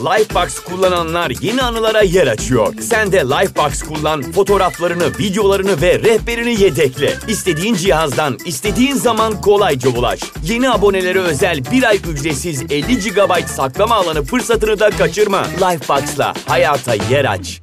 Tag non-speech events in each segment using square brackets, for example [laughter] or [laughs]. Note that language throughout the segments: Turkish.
Lifebox kullananlar yeni anılara yer açıyor. Sen de Lifebox kullan, fotoğraflarını, videolarını ve rehberini yedekle. İstediğin cihazdan, istediğin zaman kolayca ulaş. Yeni abonelere özel bir ay ücretsiz 50 GB saklama alanı fırsatını da kaçırma. Lifebox'la hayata yer aç.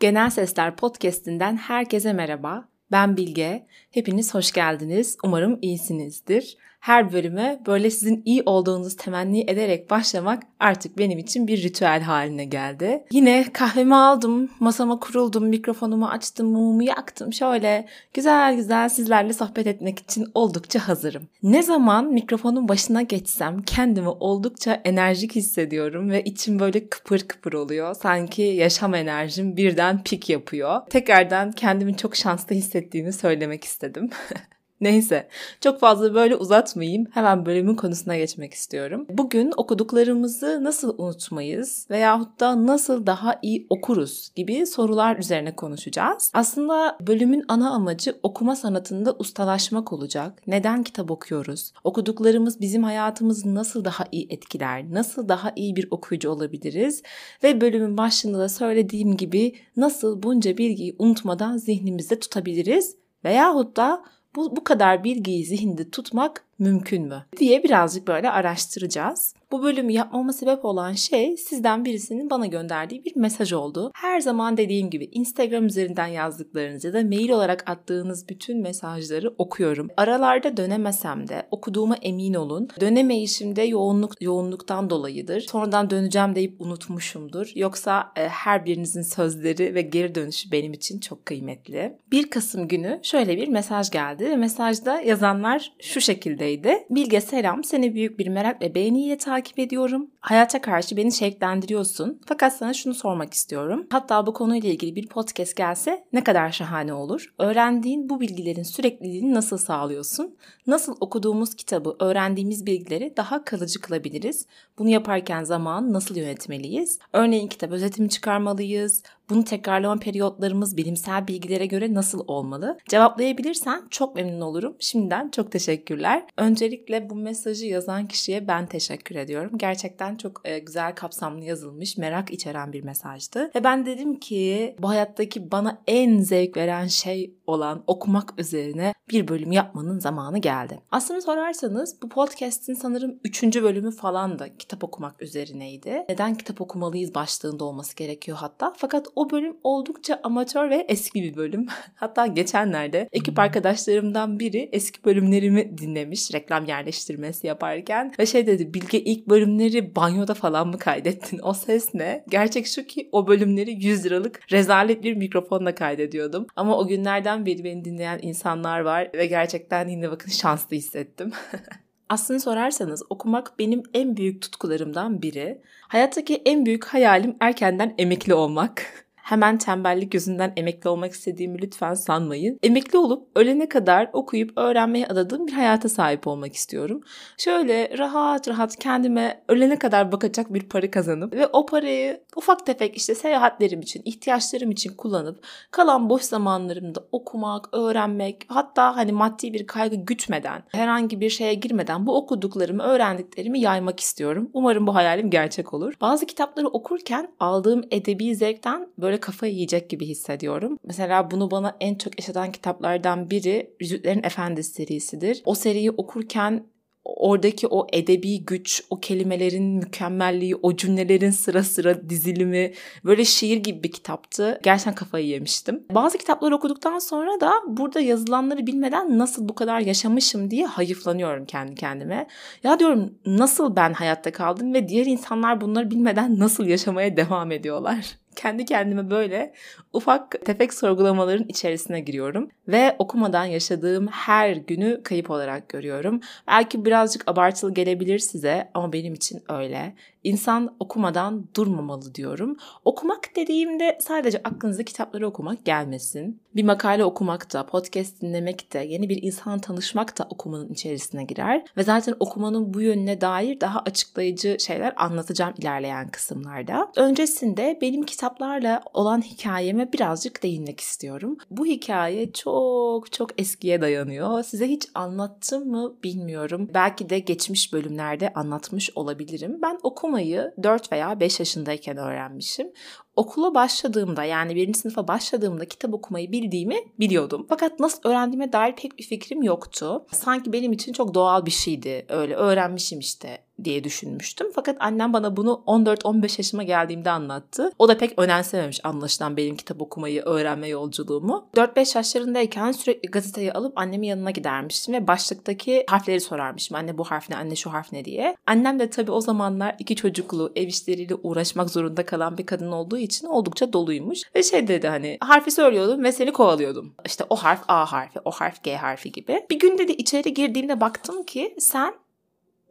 Genel Sesler Podcast'inden herkese merhaba. Ben Bilge. Hepiniz hoş geldiniz. Umarım iyisinizdir her bölüme böyle sizin iyi olduğunuzu temenni ederek başlamak artık benim için bir ritüel haline geldi. Yine kahvemi aldım, masama kuruldum, mikrofonumu açtım, mumumu yaktım. Şöyle güzel güzel sizlerle sohbet etmek için oldukça hazırım. Ne zaman mikrofonun başına geçsem kendimi oldukça enerjik hissediyorum ve içim böyle kıpır kıpır oluyor. Sanki yaşam enerjim birden pik yapıyor. Tekrardan kendimi çok şanslı hissettiğimi söylemek istedim. [laughs] Neyse çok fazla böyle uzatmayayım. Hemen bölümün konusuna geçmek istiyorum. Bugün okuduklarımızı nasıl unutmayız veyahut da nasıl daha iyi okuruz gibi sorular üzerine konuşacağız. Aslında bölümün ana amacı okuma sanatında ustalaşmak olacak. Neden kitap okuyoruz? Okuduklarımız bizim hayatımızı nasıl daha iyi etkiler? Nasıl daha iyi bir okuyucu olabiliriz? Ve bölümün başında da söylediğim gibi nasıl bunca bilgiyi unutmadan zihnimizde tutabiliriz? Veyahut da bu, bu kadar bilgiyi zihinde tutmak mümkün mü diye birazcık böyle araştıracağız. Bu bölümü yapmama sebep olan şey sizden birisinin bana gönderdiği bir mesaj oldu. Her zaman dediğim gibi Instagram üzerinden yazdıklarınız ya da mail olarak attığınız bütün mesajları okuyorum. Aralarda dönemesem de okuduğuma emin olun. Dönemeyişimde yoğunluk yoğunluktan dolayıdır. Sonradan döneceğim deyip unutmuşumdur. Yoksa e, her birinizin sözleri ve geri dönüşü benim için çok kıymetli. 1 Kasım günü şöyle bir mesaj geldi mesajda yazanlar şu şekildeydi. Bilge selam seni büyük bir merak ve beğeniyle takip ediyorum. Hayata karşı beni şevklendiriyorsun. Fakat sana şunu sormak istiyorum. Hatta bu konuyla ilgili bir podcast gelse ne kadar şahane olur. Öğrendiğin bu bilgilerin sürekliliğini nasıl sağlıyorsun? Nasıl okuduğumuz kitabı, öğrendiğimiz bilgileri daha kalıcı kılabiliriz? Bunu yaparken zaman nasıl yönetmeliyiz? Örneğin kitap özetimi çıkarmalıyız. Bunu tekrarlama periyotlarımız bilimsel bilgilere göre nasıl olmalı? Cevaplayabilirsen çok memnun olurum. Şimdiden çok teşekkürler. Öncelikle bu mesajı yazan kişiye ben teşekkür ediyorum. Gerçekten çok e, güzel kapsamlı yazılmış, merak içeren bir mesajdı. Ve ben dedim ki bu hayattaki bana en zevk veren şey olan okumak üzerine bir bölüm yapmanın zamanı geldi. Aslında sorarsanız bu podcast'in sanırım 3. bölümü falan da kitap okumak üzerineydi. Neden kitap okumalıyız başlığında olması gerekiyor hatta. Fakat o bölüm oldukça amatör ve eski bir bölüm. [laughs] hatta geçenlerde ekip arkadaşlarımdan biri eski bölümlerimi dinlemiş reklam yerleştirmesi yaparken ve şey dedi Bilge ilk bölümleri banyoda falan mı kaydettin? O ses ne? Gerçek şu ki o bölümleri 100 liralık rezalet bir mikrofonla kaydediyordum. Ama o günlerden beri beni dinleyen insanlar var ve gerçekten yine bakın şanslı hissettim. [laughs] Aslını sorarsanız okumak benim en büyük tutkularımdan biri. Hayattaki en büyük hayalim erkenden emekli olmak hemen tembellik yüzünden emekli olmak istediğimi lütfen sanmayın. Emekli olup ölene kadar okuyup öğrenmeye adadığım bir hayata sahip olmak istiyorum. Şöyle rahat rahat kendime ölene kadar bakacak bir para kazanıp ve o parayı ufak tefek işte seyahatlerim için, ihtiyaçlarım için kullanıp kalan boş zamanlarımda okumak, öğrenmek, hatta hani maddi bir kaygı gütmeden, herhangi bir şeye girmeden bu okuduklarımı, öğrendiklerimi yaymak istiyorum. Umarım bu hayalim gerçek olur. Bazı kitapları okurken aldığım edebi zevkten böyle böyle kafayı yiyecek gibi hissediyorum. Mesela bunu bana en çok yaşatan kitaplardan biri Yüzüklerin Efendisi serisidir. O seriyi okurken oradaki o edebi güç, o kelimelerin mükemmelliği, o cümlelerin sıra sıra dizilimi böyle şiir gibi bir kitaptı. Gerçekten kafayı yemiştim. Bazı kitapları okuduktan sonra da burada yazılanları bilmeden nasıl bu kadar yaşamışım diye hayıflanıyorum kendi kendime. Ya diyorum nasıl ben hayatta kaldım ve diğer insanlar bunları bilmeden nasıl yaşamaya devam ediyorlar? Kendi kendime böyle ufak tefek sorgulamaların içerisine giriyorum ve okumadan yaşadığım her günü kayıp olarak görüyorum. Belki birazcık abartılı gelebilir size ama benim için öyle. İnsan okumadan durmamalı diyorum. Okumak dediğimde sadece aklınıza kitapları okumak gelmesin. Bir makale okumak da, podcast dinlemek de, yeni bir insan tanışmak da okumanın içerisine girer. Ve zaten okumanın bu yönüne dair daha açıklayıcı şeyler anlatacağım ilerleyen kısımlarda. Öncesinde benim kitap kitaplarla olan hikayeme birazcık değinmek istiyorum. Bu hikaye çok çok eskiye dayanıyor. Size hiç anlattım mı bilmiyorum. Belki de geçmiş bölümlerde anlatmış olabilirim. Ben okumayı 4 veya 5 yaşındayken öğrenmişim okula başladığımda yani birinci sınıfa başladığımda kitap okumayı bildiğimi biliyordum. Fakat nasıl öğrendiğime dair pek bir fikrim yoktu. Sanki benim için çok doğal bir şeydi. Öyle öğrenmişim işte diye düşünmüştüm. Fakat annem bana bunu 14-15 yaşıma geldiğimde anlattı. O da pek önemsememiş anlaşılan benim kitap okumayı öğrenme yolculuğumu. 4-5 yaşlarındayken sürekli gazeteyi alıp annemin yanına gidermiştim ve başlıktaki harfleri sorarmışım. Anne bu harf ne, anne şu harf ne diye. Annem de tabii o zamanlar iki çocuklu ev işleriyle uğraşmak zorunda kalan bir kadın olduğu için oldukça doluymuş. Ve şey dedi hani harfi söylüyordum ve seni kovalıyordum. İşte o harf A harfi, o harf G harfi gibi. Bir gün dedi içeri girdiğimde baktım ki sen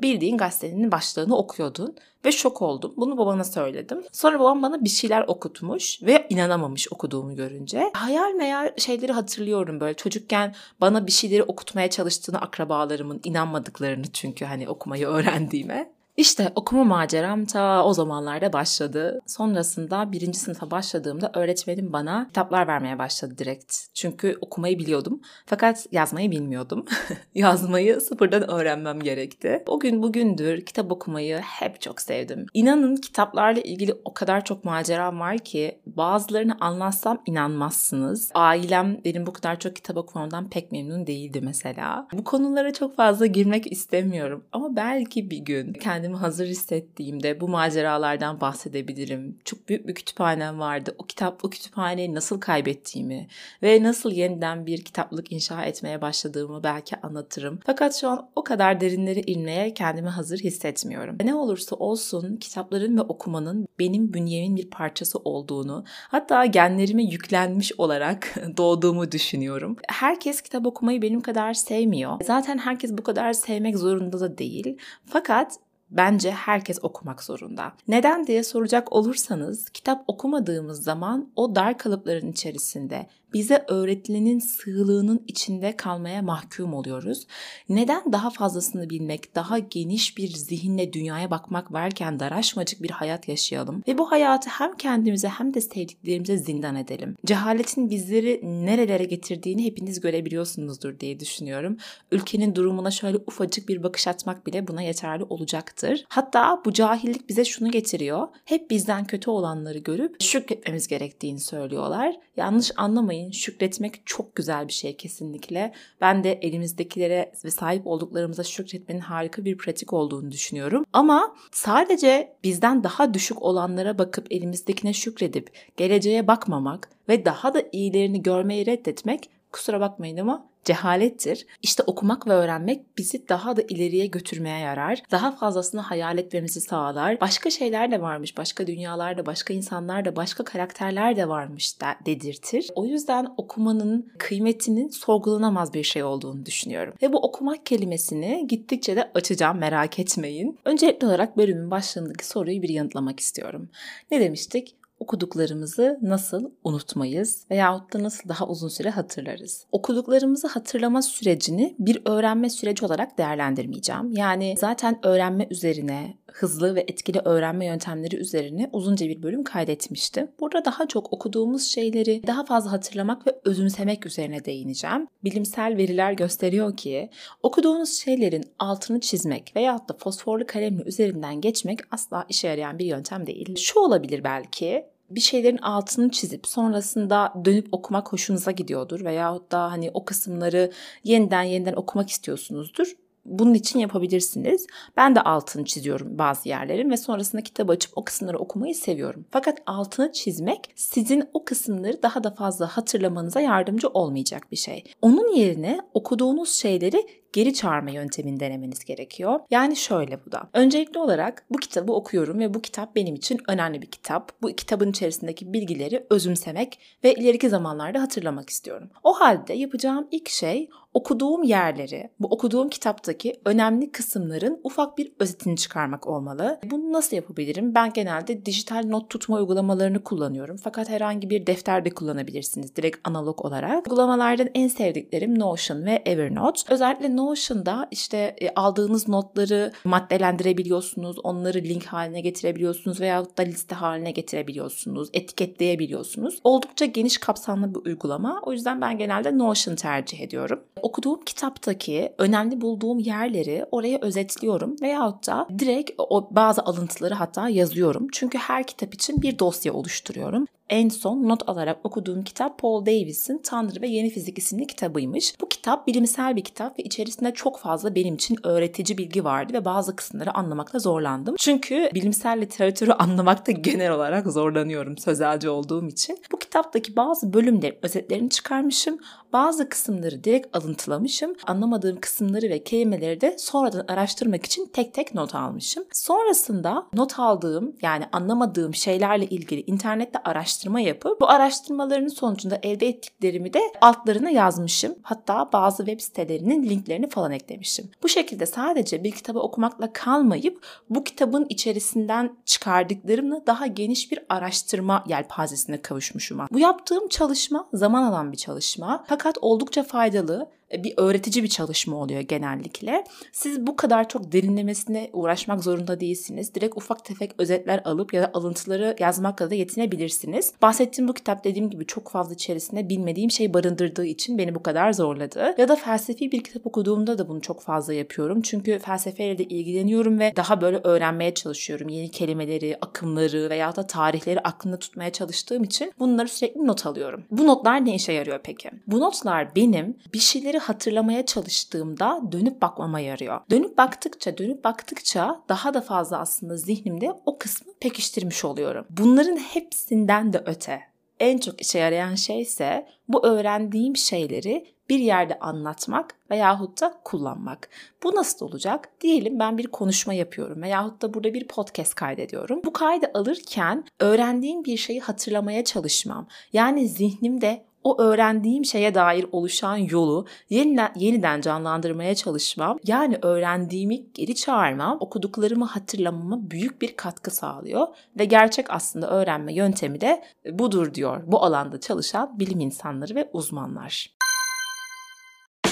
bildiğin gazetenin başlığını okuyordun ve şok oldum. Bunu babana söyledim. Sonra babam bana bir şeyler okutmuş ve inanamamış okuduğumu görünce. Hayal meyal şeyleri hatırlıyorum böyle çocukken bana bir şeyleri okutmaya çalıştığını akrabalarımın inanmadıklarını çünkü hani okumayı öğrendiğime. İşte okuma maceram ta o zamanlarda başladı. Sonrasında birinci sınıfa başladığımda öğretmenim bana kitaplar vermeye başladı direkt. Çünkü okumayı biliyordum fakat yazmayı bilmiyordum. [laughs] yazmayı sıfırdan öğrenmem gerekti. O gün bugündür kitap okumayı hep çok sevdim. İnanın kitaplarla ilgili o kadar çok maceram var ki bazılarını anlatsam inanmazsınız. Ailem benim bu kadar çok kitap okumamdan pek memnun değildi mesela. Bu konulara çok fazla girmek istemiyorum ama belki bir gün kendim kendimi hazır hissettiğimde bu maceralardan bahsedebilirim. Çok büyük bir kütüphanem vardı. O kitap, o kütüphaneyi nasıl kaybettiğimi ve nasıl yeniden bir kitaplık inşa etmeye başladığımı belki anlatırım. Fakat şu an o kadar derinlere inmeye kendimi hazır hissetmiyorum. Ne olursa olsun kitapların ve okumanın benim bünyemin bir parçası olduğunu, hatta genlerime yüklenmiş olarak [laughs] doğduğumu düşünüyorum. Herkes kitap okumayı benim kadar sevmiyor. Zaten herkes bu kadar sevmek zorunda da değil. Fakat bence herkes okumak zorunda. Neden diye soracak olursanız kitap okumadığımız zaman o dar kalıpların içerisinde bize öğretilenin sığlığının içinde kalmaya mahkum oluyoruz. Neden daha fazlasını bilmek, daha geniş bir zihinle dünyaya bakmak varken daraşmacık bir hayat yaşayalım ve bu hayatı hem kendimize hem de sevdiklerimize zindan edelim. Cehaletin bizleri nerelere getirdiğini hepiniz görebiliyorsunuzdur diye düşünüyorum. Ülkenin durumuna şöyle ufacık bir bakış atmak bile buna yeterli olacaktır. Hatta bu cahillik bize şunu getiriyor. Hep bizden kötü olanları görüp şükretmemiz gerektiğini söylüyorlar. Yanlış anlamayın unutmayın. Şükretmek çok güzel bir şey kesinlikle. Ben de elimizdekilere ve sahip olduklarımıza şükretmenin harika bir pratik olduğunu düşünüyorum. Ama sadece bizden daha düşük olanlara bakıp elimizdekine şükredip geleceğe bakmamak ve daha da iyilerini görmeyi reddetmek kusura bakmayın ama cehalettir. İşte okumak ve öğrenmek bizi daha da ileriye götürmeye yarar. Daha fazlasını hayal etmemizi sağlar. Başka şeyler de varmış, başka dünyalarda, başka insanlar da, başka karakterler de varmış da dedirtir. O yüzden okumanın kıymetinin sorgulanamaz bir şey olduğunu düşünüyorum. Ve bu okumak kelimesini gittikçe de açacağım merak etmeyin. Öncelikli olarak bölümün başlığındaki soruyu bir yanıtlamak istiyorum. Ne demiştik? Okuduklarımızı nasıl unutmayız veyahut da nasıl daha uzun süre hatırlarız? Okuduklarımızı hatırlama sürecini bir öğrenme süreci olarak değerlendirmeyeceğim. Yani zaten öğrenme üzerine, hızlı ve etkili öğrenme yöntemleri üzerine uzunca bir bölüm kaydetmiştim. Burada daha çok okuduğumuz şeyleri daha fazla hatırlamak ve özümsemek üzerine değineceğim. Bilimsel veriler gösteriyor ki okuduğunuz şeylerin altını çizmek veyahut da fosforlu kalemle üzerinden geçmek asla işe yarayan bir yöntem değil. Şu olabilir belki bir şeylerin altını çizip sonrasında dönüp okumak hoşunuza gidiyordur veyahut da hani o kısımları yeniden yeniden okumak istiyorsunuzdur bunun için yapabilirsiniz. Ben de altını çiziyorum bazı yerlerin ve sonrasında kitap açıp o kısımları okumayı seviyorum. Fakat altını çizmek sizin o kısımları daha da fazla hatırlamanıza yardımcı olmayacak bir şey. Onun yerine okuduğunuz şeyleri geri çağırma yöntemini denemeniz gerekiyor. Yani şöyle bu da. Öncelikli olarak bu kitabı okuyorum ve bu kitap benim için önemli bir kitap. Bu kitabın içerisindeki bilgileri özümsemek ve ileriki zamanlarda hatırlamak istiyorum. O halde yapacağım ilk şey okuduğum yerleri, bu okuduğum kitaptaki önemli kısımların ufak bir özetini çıkarmak olmalı. Bunu nasıl yapabilirim? Ben genelde dijital not tutma uygulamalarını kullanıyorum. Fakat herhangi bir defter de kullanabilirsiniz direkt analog olarak. Uygulamalardan en sevdiklerim Notion ve Evernote. Özellikle Notion'da işte e, aldığınız notları maddelendirebiliyorsunuz, onları link haline getirebiliyorsunuz veya da liste haline getirebiliyorsunuz, etiketleyebiliyorsunuz. Oldukça geniş kapsamlı bir uygulama. O yüzden ben genelde Notion tercih ediyorum. Okuduğum kitaptaki önemli bulduğum yerleri oraya özetliyorum veyahut da direkt o bazı alıntıları hatta yazıyorum. Çünkü her kitap için bir dosya oluşturuyorum en son not alarak okuduğum kitap Paul Davies'in Tanrı ve Yeni Fizik isimli kitabıymış. Bu kitap bilimsel bir kitap ve içerisinde çok fazla benim için öğretici bilgi vardı ve bazı kısımları anlamakta zorlandım. Çünkü bilimsel literatürü [laughs] anlamakta genel olarak zorlanıyorum sözelci olduğum için. Bu kitaptaki bazı bölümlerin özetlerini çıkarmışım. Bazı kısımları direkt alıntılamışım. Anlamadığım kısımları ve kelimeleri de sonradan araştırmak için tek tek not almışım. Sonrasında not aldığım yani anlamadığım şeylerle ilgili internette araştırma yapıp bu araştırmaların sonucunda elde ettiklerimi de altlarına yazmışım. Hatta bazı web sitelerinin linklerini falan eklemişim. Bu şekilde sadece bir kitabı okumakla kalmayıp bu kitabın içerisinden çıkardıklarımla daha geniş bir araştırma yelpazesine kavuşmuşum. Bu yaptığım çalışma zaman alan bir çalışma. Fakat fakat oldukça faydalı bir öğretici bir çalışma oluyor genellikle. Siz bu kadar çok derinlemesine uğraşmak zorunda değilsiniz. Direkt ufak tefek özetler alıp ya da alıntıları yazmakla da yetinebilirsiniz. Bahsettiğim bu kitap dediğim gibi çok fazla içerisinde bilmediğim şey barındırdığı için beni bu kadar zorladı. Ya da felsefi bir kitap okuduğumda da bunu çok fazla yapıyorum. Çünkü felsefeyle de ilgileniyorum ve daha böyle öğrenmeye çalışıyorum. Yeni kelimeleri, akımları veya da tarihleri aklımda tutmaya çalıştığım için bunları sürekli not alıyorum. Bu notlar ne işe yarıyor peki? Bu notlar benim bir şeyleri hatırlamaya çalıştığımda dönüp bakmama yarıyor. Dönüp baktıkça, dönüp baktıkça daha da fazla aslında zihnimde o kısmı pekiştirmiş oluyorum. Bunların hepsinden de öte en çok işe yarayan şey ise bu öğrendiğim şeyleri bir yerde anlatmak veyahut da kullanmak. Bu nasıl olacak? Diyelim ben bir konuşma yapıyorum veyahut da burada bir podcast kaydediyorum. Bu kaydı alırken öğrendiğim bir şeyi hatırlamaya çalışmam. Yani zihnimde o öğrendiğim şeye dair oluşan yolu yeniden, yeniden canlandırmaya çalışmam, yani öğrendiğimi geri çağırmam, okuduklarımı hatırlamama büyük bir katkı sağlıyor ve gerçek aslında öğrenme yöntemi de budur diyor bu alanda çalışan bilim insanları ve uzmanlar.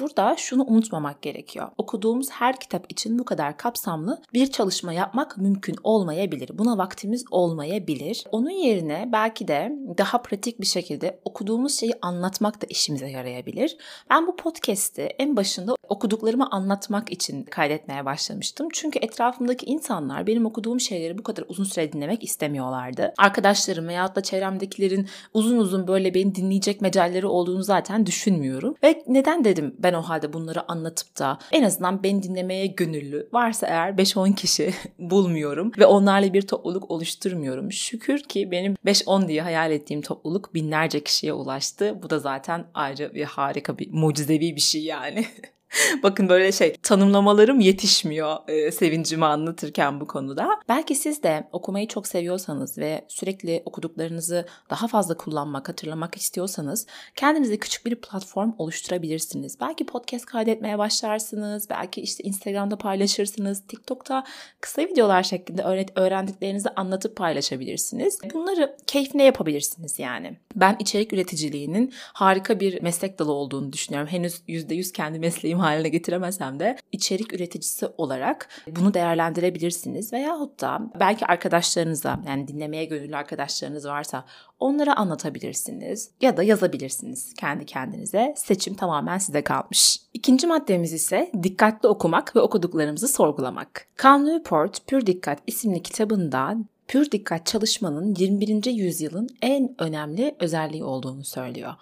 Burada şunu unutmamak gerekiyor. Okuduğumuz her kitap için bu kadar kapsamlı bir çalışma yapmak mümkün olmayabilir. Buna vaktimiz olmayabilir. Onun yerine belki de daha pratik bir şekilde okuduğumuz şeyi anlatmak da işimize yarayabilir. Ben bu podcast'i en başında okuduklarımı anlatmak için kaydetmeye başlamıştım. Çünkü etrafımdaki insanlar benim okuduğum şeyleri bu kadar uzun süre dinlemek istemiyorlardı. Arkadaşlarım veyahut da çevremdekilerin uzun uzun böyle beni dinleyecek mecalleri olduğunu zaten düşünmüyorum. Ve neden dedim ben o halde bunları anlatıp da en azından beni dinlemeye gönüllü varsa eğer 5-10 kişi [laughs] bulmuyorum ve onlarla bir topluluk oluşturmuyorum. Şükür ki benim 5-10 diye hayal ettiğim topluluk binlerce kişiye ulaştı. Bu da zaten ayrı bir harika bir mucizevi bir şey yani. [laughs] [laughs] Bakın böyle şey tanımlamalarım yetişmiyor e, sevincimi anlatırken bu konuda. Belki siz de okumayı çok seviyorsanız ve sürekli okuduklarınızı daha fazla kullanmak, hatırlamak istiyorsanız kendinize küçük bir platform oluşturabilirsiniz. Belki podcast kaydetmeye başlarsınız, belki işte Instagram'da paylaşırsınız, TikTok'ta kısa videolar şeklinde öğrendiklerinizi anlatıp paylaşabilirsiniz. Bunları keyfine yapabilirsiniz yani. Ben içerik üreticiliğinin harika bir meslek dalı olduğunu düşünüyorum. Henüz %100 kendi mesleğim deneyim haline getiremesem de içerik üreticisi olarak bunu değerlendirebilirsiniz. Veyahut da belki arkadaşlarınıza yani dinlemeye gönüllü arkadaşlarınız varsa onlara anlatabilirsiniz ya da yazabilirsiniz kendi kendinize. Seçim tamamen size kalmış. İkinci maddemiz ise dikkatli okumak ve okuduklarımızı sorgulamak. Cal Newport Pür Dikkat isimli kitabında pür dikkat çalışmanın 21. yüzyılın en önemli özelliği olduğunu söylüyor.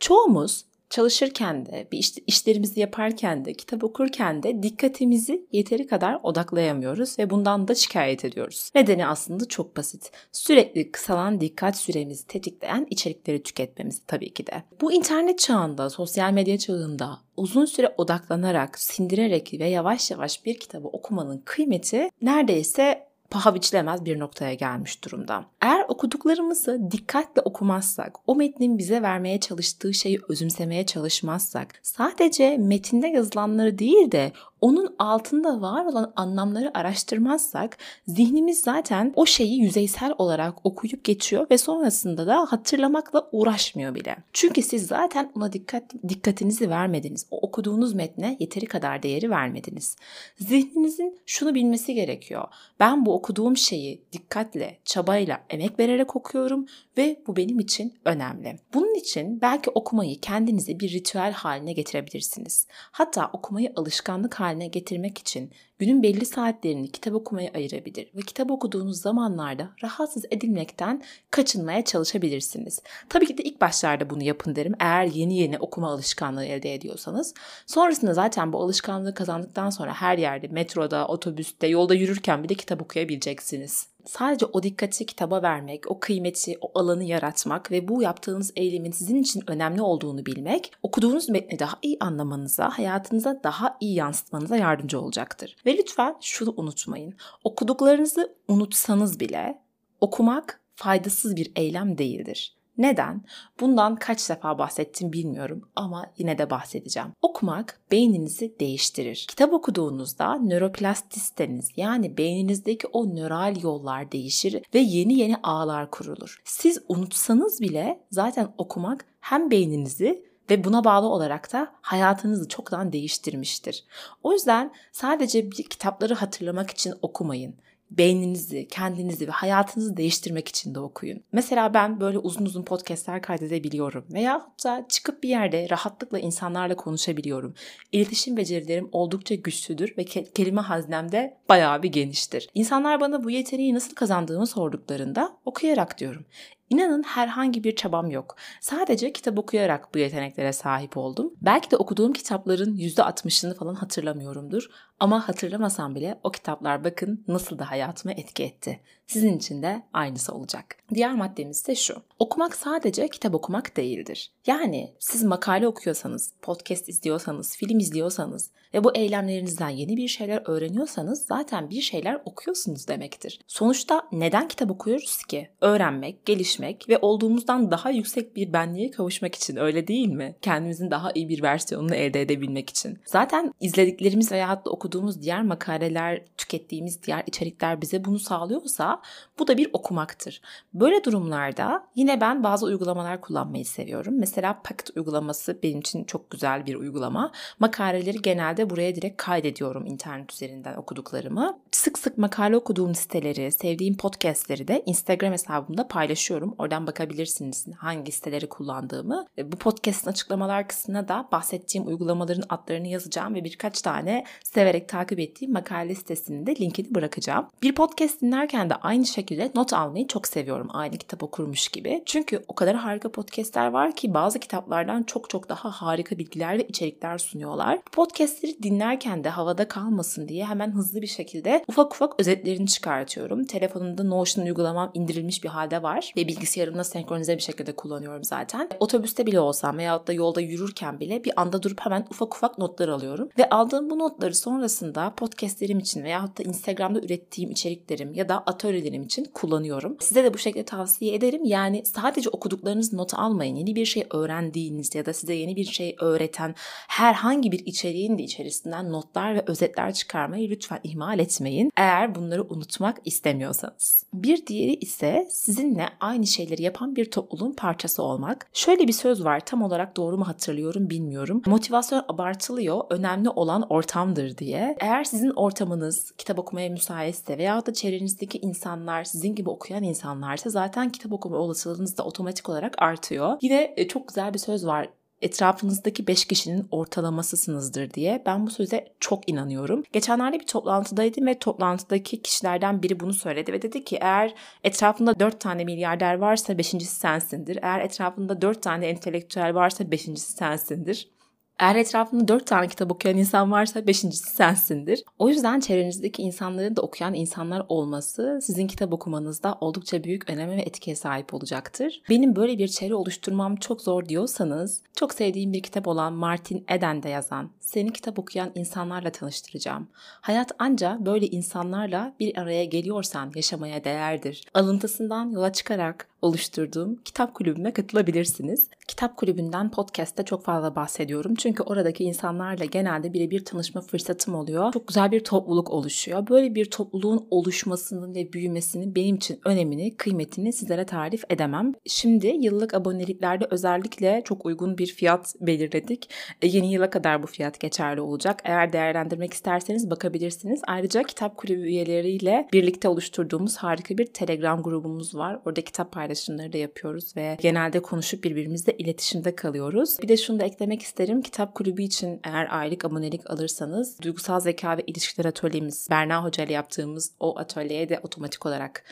Çoğumuz çalışırken de, bir iş, işlerimizi yaparken de, kitap okurken de dikkatimizi yeteri kadar odaklayamıyoruz ve bundan da şikayet ediyoruz. Nedeni aslında çok basit. Sürekli kısalan dikkat süremizi tetikleyen içerikleri tüketmemiz tabii ki de. Bu internet çağında, sosyal medya çağında uzun süre odaklanarak, sindirerek ve yavaş yavaş bir kitabı okumanın kıymeti neredeyse paha biçilemez bir noktaya gelmiş durumda. Eğer okuduklarımızı dikkatle okumazsak, o metnin bize vermeye çalıştığı şeyi özümsemeye çalışmazsak, sadece metinde yazılanları değil de onun altında var olan anlamları araştırmazsak zihnimiz zaten o şeyi yüzeysel olarak okuyup geçiyor ve sonrasında da hatırlamakla uğraşmıyor bile. Çünkü siz zaten ona dikkat dikkatinizi vermediniz. O okuduğunuz metne yeteri kadar değeri vermediniz. Zihninizin şunu bilmesi gerekiyor. Ben bu okuduğum şeyi dikkatle, çabayla, emek vererek okuyorum ve bu benim için önemli. Bunun için belki okumayı kendinize bir ritüel haline getirebilirsiniz. Hatta okumayı alışkanlık haline getirmek için günün belli saatlerini kitap okumaya ayırabilir ve kitap okuduğunuz zamanlarda rahatsız edilmekten kaçınmaya çalışabilirsiniz. Tabii ki de ilk başlarda bunu yapın derim eğer yeni yeni okuma alışkanlığı elde ediyorsanız. Sonrasında zaten bu alışkanlığı kazandıktan sonra her yerde metroda, otobüste, yolda yürürken bile kitap okuyabileceksiniz sadece o dikkati kitaba vermek, o kıymeti, o alanı yaratmak ve bu yaptığınız eylemin sizin için önemli olduğunu bilmek, okuduğunuz metni daha iyi anlamanıza, hayatınıza daha iyi yansıtmanıza yardımcı olacaktır. Ve lütfen şunu unutmayın. Okuduklarınızı unutsanız bile okumak faydasız bir eylem değildir. Neden? Bundan kaç defa bahsettim bilmiyorum ama yine de bahsedeceğim. Okumak beyninizi değiştirir. Kitap okuduğunuzda nöroplastisiteniz yani beyninizdeki o nöral yollar değişir ve yeni yeni ağlar kurulur. Siz unutsanız bile zaten okumak hem beyninizi ve buna bağlı olarak da hayatınızı çoktan değiştirmiştir. O yüzden sadece bir kitapları hatırlamak için okumayın beyninizi, kendinizi ve hayatınızı değiştirmek için de okuyun. Mesela ben böyle uzun uzun podcastler kaydedebiliyorum veya hatta çıkıp bir yerde rahatlıkla insanlarla konuşabiliyorum. İletişim becerilerim oldukça güçlüdür ve ke- kelime haznem de bayağı bir geniştir. İnsanlar bana bu yeteneği nasıl kazandığımı sorduklarında okuyarak diyorum. İnanın herhangi bir çabam yok. Sadece kitap okuyarak bu yeteneklere sahip oldum. Belki de okuduğum kitapların %60'ını falan hatırlamıyorumdur. Ama hatırlamasam bile o kitaplar bakın nasıl da hayatıma etki etti. Sizin için de aynısı olacak. Diğer maddemiz ise şu. Okumak sadece kitap okumak değildir. Yani siz makale okuyorsanız, podcast izliyorsanız, film izliyorsanız ve bu eylemlerinizden yeni bir şeyler öğreniyorsanız zaten bir şeyler okuyorsunuz demektir. Sonuçta neden kitap okuyoruz ki? Öğrenmek, gelişmek ve olduğumuzdan daha yüksek bir benliğe kavuşmak için öyle değil mi? Kendimizin daha iyi bir versiyonunu elde edebilmek için. Zaten izlediklerimiz veya hatta okuduğumuz diğer makaleler, tükettiğimiz diğer içerikler bize bunu sağlıyorsa bu da bir okumaktır. Böyle durumlarda yine ben bazı uygulamalar kullanmayı seviyorum. Mesela Pocket uygulaması benim için çok güzel bir uygulama. Makaleleri genelde buraya direkt kaydediyorum internet üzerinden okuduklarımı. Sık sık makale okuduğum siteleri, sevdiğim podcastleri de Instagram hesabımda paylaşıyorum. Oradan bakabilirsiniz hangi siteleri kullandığımı. Bu podcast'ın açıklamalar kısmına da bahsettiğim uygulamaların adlarını yazacağım ve birkaç tane severek takip ettiğim makale sitesinin de linkini bırakacağım. Bir podcast dinlerken de aynı şekilde not almayı çok seviyorum. Aynı kitap okurmuş gibi. Çünkü o kadar harika podcastler var ki bazı kitaplardan çok çok daha harika bilgiler ve içerikler sunuyorlar. Podcastleri dinlerken de havada kalmasın diye hemen hızlı bir şekilde ufak ufak özetlerini çıkartıyorum. Telefonumda Notion uygulamam indirilmiş bir halde var ve bilgisayarımda senkronize bir şekilde kullanıyorum zaten. Otobüste bile olsam veyahut da yolda yürürken bile bir anda durup hemen ufak ufak notlar alıyorum. Ve aldığım bu notları sonrasında podcastlerim için veyahut da Instagram'da ürettiğim içeriklerim ya da atölyelerim için kullanıyorum. Size de bu şekilde tavsiye ederim. Yani sadece okuduklarınız not almayın. Yeni bir şey öğrendiğiniz ya da size yeni bir şey öğreten herhangi bir içeriğin de içerisinden notlar ve özetler çıkarmayı lütfen ihmal etmeyin. Eğer bunları unutmak istemiyorsanız. Bir diğeri ise sizinle aynı şeyleri yapan bir topluluğun parçası olmak. Şöyle bir söz var tam olarak doğru mu hatırlıyorum bilmiyorum. Motivasyon abartılıyor, önemli olan ortamdır diye. Eğer sizin ortamınız kitap okumaya müsaitse veya da çevrenizdeki insanlar sizin gibi okuyan insanlarsa zaten kitap okuma olasılığınız da otomatik olarak artıyor. Yine e, çok güzel bir söz var etrafınızdaki 5 kişinin ortalamasısınızdır diye ben bu söze çok inanıyorum. Geçenlerde bir toplantıdaydım ve toplantıdaki kişilerden biri bunu söyledi ve dedi ki eğer etrafında 4 tane milyarder varsa 5.si sensindir. Eğer etrafında 4 tane entelektüel varsa 5.si sensindir. Eğer etrafında dört tane kitap okuyan insan varsa beşincisi sensindir. O yüzden çevrenizdeki insanların da okuyan insanlar olması sizin kitap okumanızda oldukça büyük öneme ve etkiye sahip olacaktır. Benim böyle bir çevre oluşturmam çok zor diyorsanız çok sevdiğim bir kitap olan Martin Eden'de yazan Seni kitap okuyan insanlarla tanıştıracağım. Hayat anca böyle insanlarla bir araya geliyorsan yaşamaya değerdir. Alıntısından yola çıkarak oluşturduğum kitap kulübüme katılabilirsiniz. Kitap kulübünden podcast'te çok fazla bahsediyorum. Çünkü oradaki insanlarla genelde birebir tanışma fırsatım oluyor. Çok güzel bir topluluk oluşuyor. Böyle bir topluluğun oluşmasının ve büyümesinin benim için önemini, kıymetini sizlere tarif edemem. Şimdi yıllık aboneliklerde özellikle çok uygun bir fiyat belirledik. E, yeni yıla kadar bu fiyat geçerli olacak. Eğer değerlendirmek isterseniz bakabilirsiniz. Ayrıca kitap kulübü üyeleriyle birlikte oluşturduğumuz harika bir Telegram grubumuz var. Orada kitap paylaşımları da yapıyoruz ve genelde konuşup birbirimizle iletişimde kalıyoruz. Bir de şunu da eklemek isterim. Kitap kulübü için eğer aylık abonelik alırsanız duygusal zeka ve ilişkiler atölyemiz Berna Hoca ile yaptığımız o atölyeye de otomatik olarak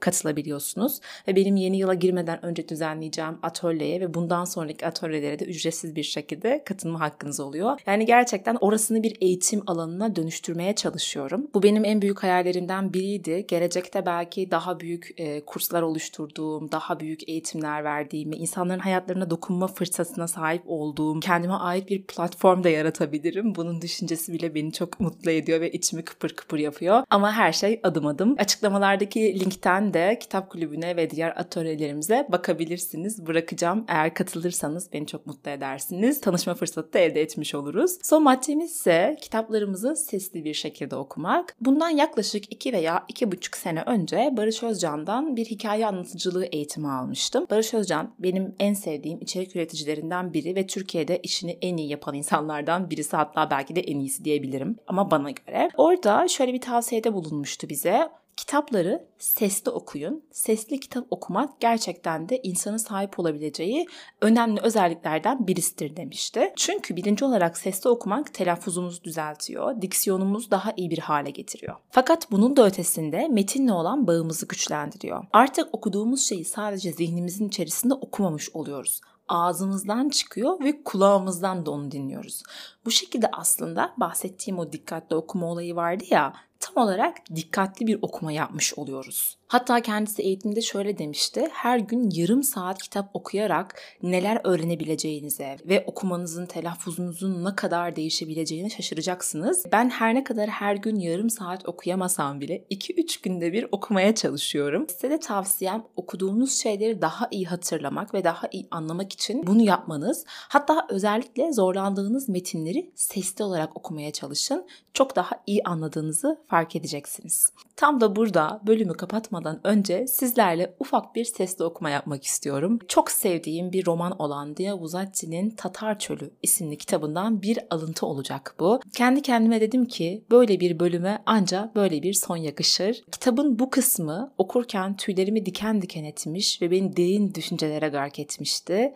katılabiliyorsunuz. Ve benim yeni yıla girmeden önce düzenleyeceğim atölyeye ve bundan sonraki atölyelere de ücretsiz bir şekilde katılma hakkınız oluyor. Yani gerçekten orasını bir eğitim alanına dönüştürmeye çalışıyorum. Bu benim en büyük hayallerimden biriydi. Gelecekte belki daha büyük e, kurslar oluşturduğum, daha büyük eğitimler verdiğim ve insanların hayatlarına dokunma fırsatına sahip olduğum, kendime ait bir platform da yaratabilirim. Bunun düşüncesi bile beni çok mutlu ediyor ve içimi kıpır kıpır yapıyor. Ama her şey adım adım. Açıklamalardaki linkten de kitap kulübüne ve diğer atölyelerimize bakabilirsiniz. Bırakacağım. Eğer katılırsanız beni çok mutlu edersiniz. Tanışma fırsatı da elde etmiş oluruz. Son maddemiz ise kitaplarımızı sesli bir şekilde okumak. Bundan yaklaşık 2 veya 2,5 sene önce Barış Özcan'dan bir hikaye anlatıcılığı eğitimi almıştım. Barış Özcan benim en sevdiğim içerik üreticilerinden biri ve Türkiye'de işini en iyi yapan insanlardan birisi hatta belki de en iyisi diyebilirim ama bana göre. Orada şöyle bir tavsiyede bulunmuştu bize. Kitapları sesli okuyun. Sesli kitap okumak gerçekten de insanın sahip olabileceği önemli özelliklerden birisidir demişti. Çünkü birinci olarak sesli okumak telaffuzumuzu düzeltiyor, diksiyonumuzu daha iyi bir hale getiriyor. Fakat bunun da ötesinde metinle olan bağımızı güçlendiriyor. Artık okuduğumuz şeyi sadece zihnimizin içerisinde okumamış oluyoruz ağzımızdan çıkıyor ve kulağımızdan da onu dinliyoruz. Bu şekilde aslında bahsettiğim o dikkatli okuma olayı vardı ya tam olarak dikkatli bir okuma yapmış oluyoruz. Hatta kendisi eğitimde şöyle demişti. Her gün yarım saat kitap okuyarak neler öğrenebileceğinize ve okumanızın, telaffuzunuzun ne kadar değişebileceğini şaşıracaksınız. Ben her ne kadar her gün yarım saat okuyamasam bile 2-3 günde bir okumaya çalışıyorum. Size de tavsiyem okuduğunuz şeyleri daha iyi hatırlamak ve daha iyi anlamak için bunu yapmanız. Hatta özellikle zorlandığınız metinleri sesli olarak okumaya çalışın. Çok daha iyi anladığınızı fark edeceksiniz. Tam da burada bölümü kapatmadan önce sizlerle ufak bir sesli okuma yapmak istiyorum. Çok sevdiğim bir roman olan Dia Uzatçı'nın Tatar Çölü isimli kitabından bir alıntı olacak bu. Kendi kendime dedim ki böyle bir bölüme anca böyle bir son yakışır. Kitabın bu kısmı okurken tüylerimi diken diken etmiş ve beni derin düşüncelere gark etmişti.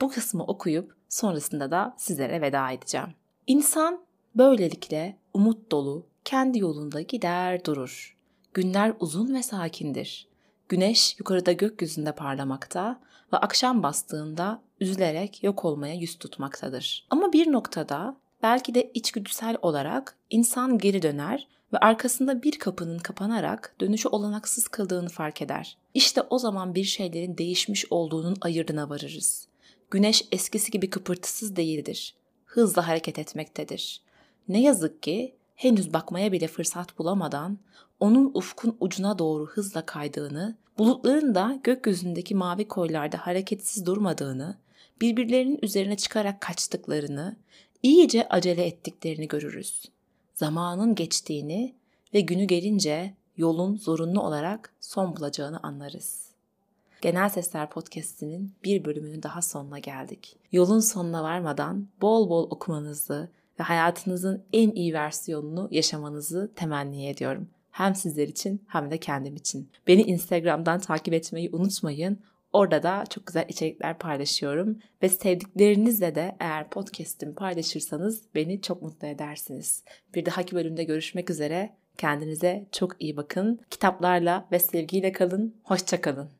Bu kısmı okuyup sonrasında da sizlere veda edeceğim. İnsan böylelikle umut dolu, kendi yolunda gider durur. Günler uzun ve sakindir. Güneş yukarıda gökyüzünde parlamakta ve akşam bastığında üzülerek yok olmaya yüz tutmaktadır. Ama bir noktada belki de içgüdüsel olarak insan geri döner ve arkasında bir kapının kapanarak dönüşü olanaksız kıldığını fark eder. İşte o zaman bir şeylerin değişmiş olduğunun ayırdına varırız. Güneş eskisi gibi kıpırtısız değildir. Hızla hareket etmektedir. Ne yazık ki henüz bakmaya bile fırsat bulamadan onun ufkun ucuna doğru hızla kaydığını, bulutların da gökyüzündeki mavi koylarda hareketsiz durmadığını, birbirlerinin üzerine çıkarak kaçtıklarını, iyice acele ettiklerini görürüz. Zamanın geçtiğini ve günü gelince yolun zorunlu olarak son bulacağını anlarız. Genel Sesler Podcast'inin bir bölümünün daha sonuna geldik. Yolun sonuna varmadan bol bol okumanızı, ve hayatınızın en iyi versiyonunu yaşamanızı temenni ediyorum. Hem sizler için hem de kendim için. Beni Instagram'dan takip etmeyi unutmayın. Orada da çok güzel içerikler paylaşıyorum ve sevdiklerinizle de eğer podcast'imi paylaşırsanız beni çok mutlu edersiniz. Bir dahaki bölümde görüşmek üzere. Kendinize çok iyi bakın. Kitaplarla ve sevgiyle kalın. Hoşçakalın.